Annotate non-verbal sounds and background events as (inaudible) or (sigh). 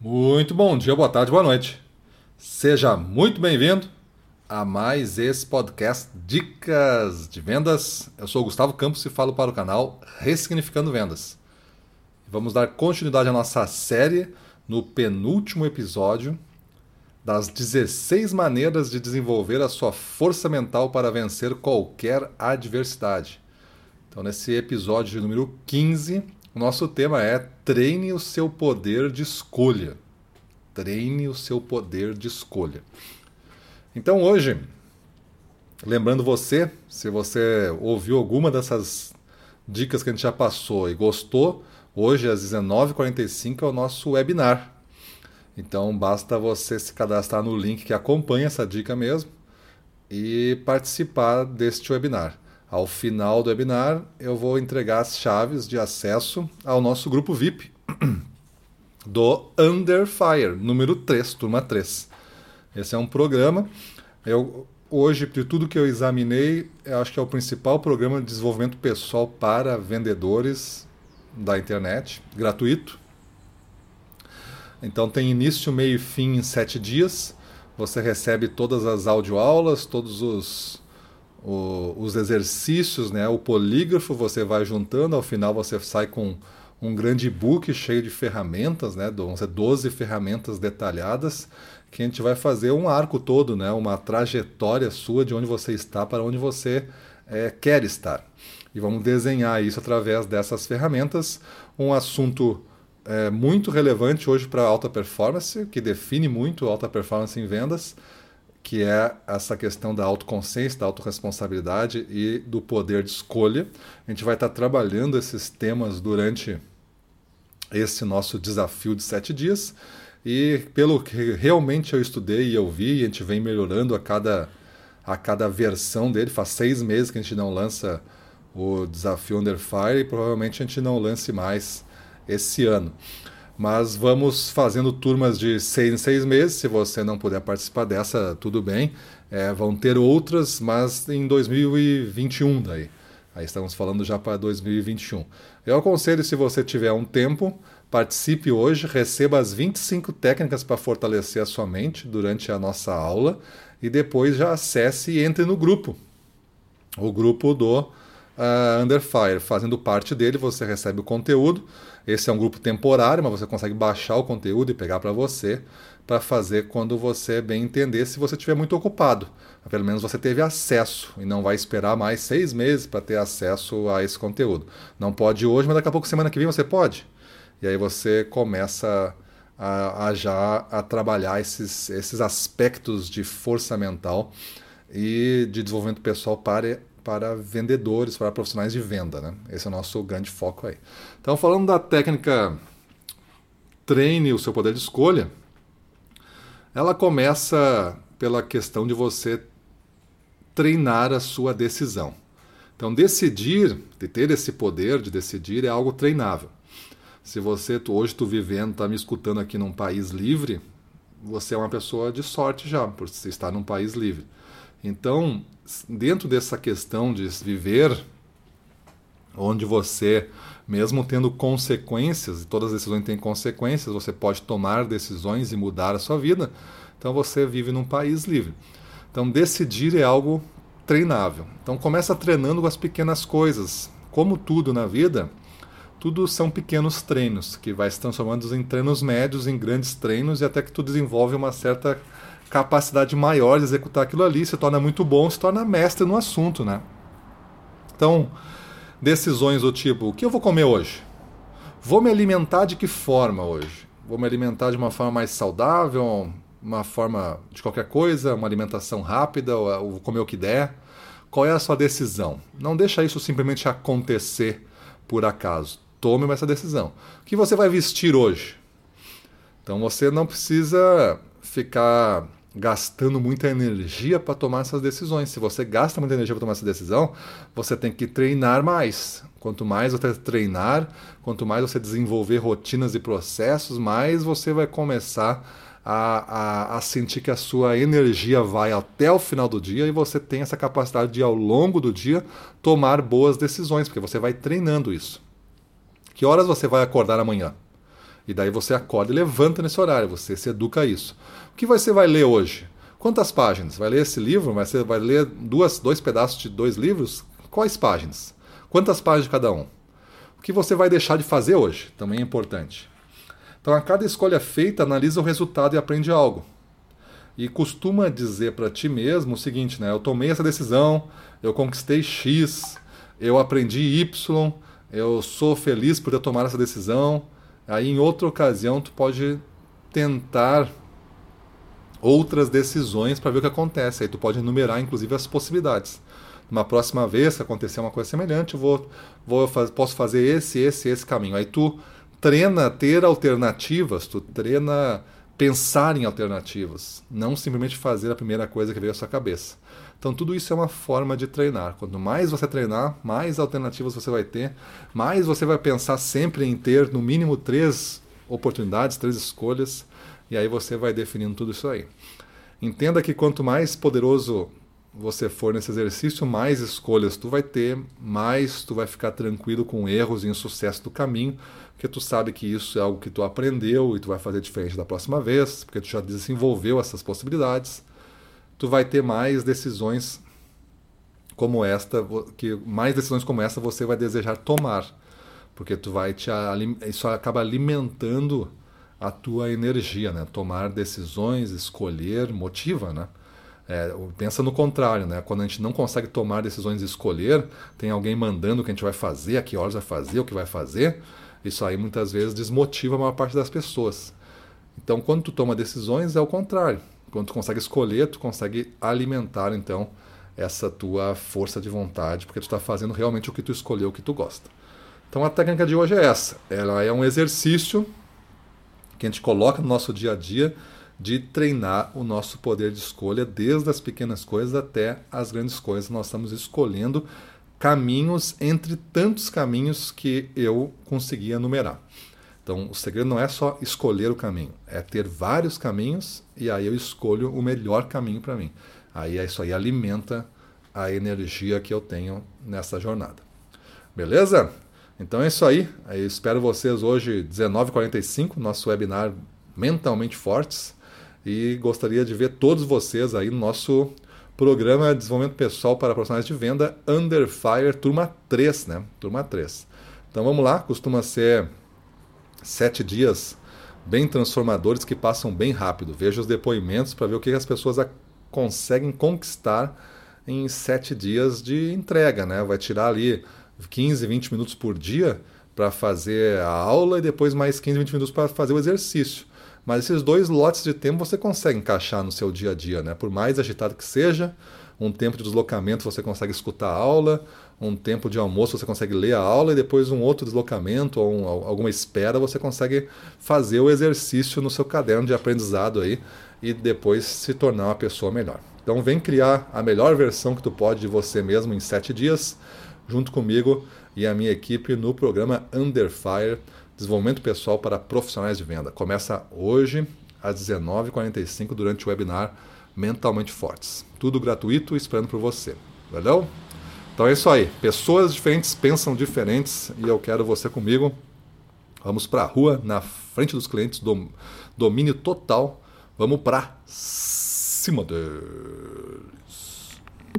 Muito bom dia, boa tarde, boa noite. Seja muito bem-vindo a mais esse podcast Dicas de Vendas. Eu sou o Gustavo Campos e falo para o canal Ressignificando Vendas. Vamos dar continuidade à nossa série no penúltimo episódio das 16 maneiras de desenvolver a sua força mental para vencer qualquer adversidade. Então, nesse episódio número 15, o nosso tema é treine o seu poder de escolha. Treine o seu poder de escolha. Então hoje, lembrando você, se você ouviu alguma dessas dicas que a gente já passou e gostou, hoje às 19h45 é o nosso webinar. Então basta você se cadastrar no link que acompanha essa dica mesmo e participar deste webinar. Ao final do webinar, eu vou entregar as chaves de acesso ao nosso grupo VIP (clears throat) do Under Fire, número 3, turma 3. Esse é um programa. Eu, hoje, de tudo que eu examinei, eu acho que é o principal programa de desenvolvimento pessoal para vendedores da internet, gratuito. Então tem início, meio e fim em sete dias. Você recebe todas as audioaulas, todos os o, os exercícios, né, o polígrafo você vai juntando, ao final você sai com um grande book cheio de ferramentas, né, 12 ferramentas detalhadas, que a gente vai fazer um arco todo, né, uma trajetória sua de onde você está para onde você é, quer estar. E vamos desenhar isso através dessas ferramentas, um assunto é, muito relevante hoje para alta performance, que define muito alta performance em vendas, que é essa questão da autoconsciência, da autorresponsabilidade e do poder de escolha. A gente vai estar trabalhando esses temas durante esse nosso desafio de sete dias. E pelo que realmente eu estudei e eu vi, a gente vem melhorando a cada, a cada versão dele. Faz seis meses que a gente não lança o desafio Under Fire e provavelmente a gente não lance mais esse ano. Mas vamos fazendo turmas de seis em seis meses. Se você não puder participar dessa, tudo bem. É, vão ter outras, mas em 2021 daí. Aí estamos falando já para 2021. Eu aconselho, se você tiver um tempo, participe hoje, receba as 25 técnicas para fortalecer a sua mente durante a nossa aula e depois já acesse e entre no grupo. O grupo do uh, Under Fire. Fazendo parte dele, você recebe o conteúdo. Esse é um grupo temporário, mas você consegue baixar o conteúdo e pegar para você para fazer quando você bem entender, se você estiver muito ocupado. Pelo menos você teve acesso e não vai esperar mais seis meses para ter acesso a esse conteúdo. Não pode hoje, mas daqui a pouco, semana que vem, você pode. E aí você começa a, a já a trabalhar esses, esses aspectos de força mental e de desenvolvimento pessoal para para vendedores, para profissionais de venda. Né? Esse é o nosso grande foco aí. Então, falando da técnica treine o seu poder de escolha, ela começa pela questão de você treinar a sua decisão. Então, decidir, de ter esse poder de decidir, é algo treinável. Se você hoje tu vivendo, está me escutando aqui num país livre, você é uma pessoa de sorte já, por estar num país livre. Então, dentro dessa questão de viver onde você, mesmo tendo consequências, e todas as decisões têm consequências, você pode tomar decisões e mudar a sua vida, então você vive num país livre. Então, decidir é algo treinável. Então, começa treinando com as pequenas coisas. Como tudo na vida, tudo são pequenos treinos, que vai se transformando em treinos médios, em grandes treinos, e até que tu desenvolve uma certa capacidade maior de executar aquilo ali, se torna muito bom, se torna mestre no assunto, né? Então, decisões do tipo: o que eu vou comer hoje? Vou me alimentar de que forma hoje? Vou me alimentar de uma forma mais saudável, uma forma de qualquer coisa, uma alimentação rápida, ou vou comer o que der? Qual é a sua decisão? Não deixa isso simplesmente acontecer por acaso. Tome essa decisão. O que você vai vestir hoje? Então você não precisa ficar gastando muita energia para tomar essas decisões. Se você gasta muita energia para tomar essa decisão, você tem que treinar mais. Quanto mais você treinar, quanto mais você desenvolver rotinas e processos, mais você vai começar a, a, a, sentir que a sua energia vai até o final do dia e você tem essa capacidade de, ao longo do dia, tomar boas decisões, porque você vai treinando isso. Que horas você vai acordar amanhã? E daí você acorda e levanta nesse horário, você se educa a isso. O que você vai ler hoje? Quantas páginas? Vai ler esse livro? Você vai ler duas, dois pedaços de dois livros? Quais páginas? Quantas páginas de cada um? O que você vai deixar de fazer hoje? Também é importante. Então, a cada escolha feita, analisa o resultado e aprende algo. E costuma dizer para ti mesmo o seguinte, né? Eu tomei essa decisão, eu conquistei X, eu aprendi Y, eu sou feliz por ter tomado essa decisão. Aí, em outra ocasião, tu pode tentar outras decisões para ver o que acontece. Aí tu pode enumerar, inclusive, as possibilidades. Uma próxima vez, se acontecer uma coisa semelhante, eu vou, vou posso fazer esse, esse, esse caminho. Aí tu treina ter alternativas, tu treina pensar em alternativas, não simplesmente fazer a primeira coisa que veio à sua cabeça. Então tudo isso é uma forma de treinar. Quanto mais você treinar, mais alternativas você vai ter, mais você vai pensar sempre em ter no mínimo três oportunidades, três escolhas, e aí você vai definindo tudo isso aí. Entenda que quanto mais poderoso você for nesse exercício, mais escolhas tu vai ter, mais tu vai ficar tranquilo com erros e insucesso do caminho, porque tu sabe que isso é algo que tu aprendeu e tu vai fazer diferente da próxima vez, porque tu já desenvolveu essas possibilidades. Tu vai ter mais decisões como esta, que mais decisões como essa você vai desejar tomar, porque tu vai te isso acaba alimentando a tua energia, né? Tomar decisões, escolher, motiva, né? É, pensa no contrário, né? Quando a gente não consegue tomar decisões e escolher, tem alguém mandando o que a gente vai fazer, a que horas vai fazer, o que vai fazer. Isso aí muitas vezes desmotiva a maior parte das pessoas. Então, quando tu toma decisões, é o contrário. Quando tu consegue escolher, tu consegue alimentar então essa tua força de vontade, porque tu está fazendo realmente o que tu escolheu, o que tu gosta. Então, a técnica de hoje é essa. Ela é um exercício que a gente coloca no nosso dia a dia de treinar o nosso poder de escolha, desde as pequenas coisas até as grandes coisas. Nós estamos escolhendo caminhos entre tantos caminhos que eu conseguia enumerar. Então, o segredo não é só escolher o caminho, é ter vários caminhos e aí eu escolho o melhor caminho para mim. Aí isso aí alimenta a energia que eu tenho nessa jornada. Beleza? Então é isso aí. Eu espero vocês hoje, 19h45, nosso webinar Mentalmente Fortes. E gostaria de ver todos vocês aí no nosso programa de desenvolvimento pessoal para profissionais de venda Under Fire, turma 3, né? Turma 3. Então vamos lá, costuma ser sete dias bem transformadores que passam bem rápido. Veja os depoimentos para ver o que as pessoas conseguem conquistar em sete dias de entrega, né? Vai tirar ali 15, 20 minutos por dia para fazer a aula e depois mais 15, 20 minutos para fazer o exercício. Mas esses dois lotes de tempo você consegue encaixar no seu dia a dia, né? Por mais agitado que seja, um tempo de deslocamento você consegue escutar a aula, um tempo de almoço você consegue ler a aula e depois um outro deslocamento ou um, alguma espera você consegue fazer o exercício no seu caderno de aprendizado aí e depois se tornar uma pessoa melhor. Então vem criar a melhor versão que tu pode de você mesmo em sete dias, junto comigo e a minha equipe no programa Under Fire Desenvolvimento Pessoal para Profissionais de Venda. Começa hoje às 19h45 durante o webinar Mentalmente Fortes. Tudo gratuito esperando por você. Valeu? Então é isso aí. Pessoas diferentes pensam diferentes e eu quero você comigo. Vamos para a rua, na frente dos clientes, dom, domínio total. Vamos para cima dele.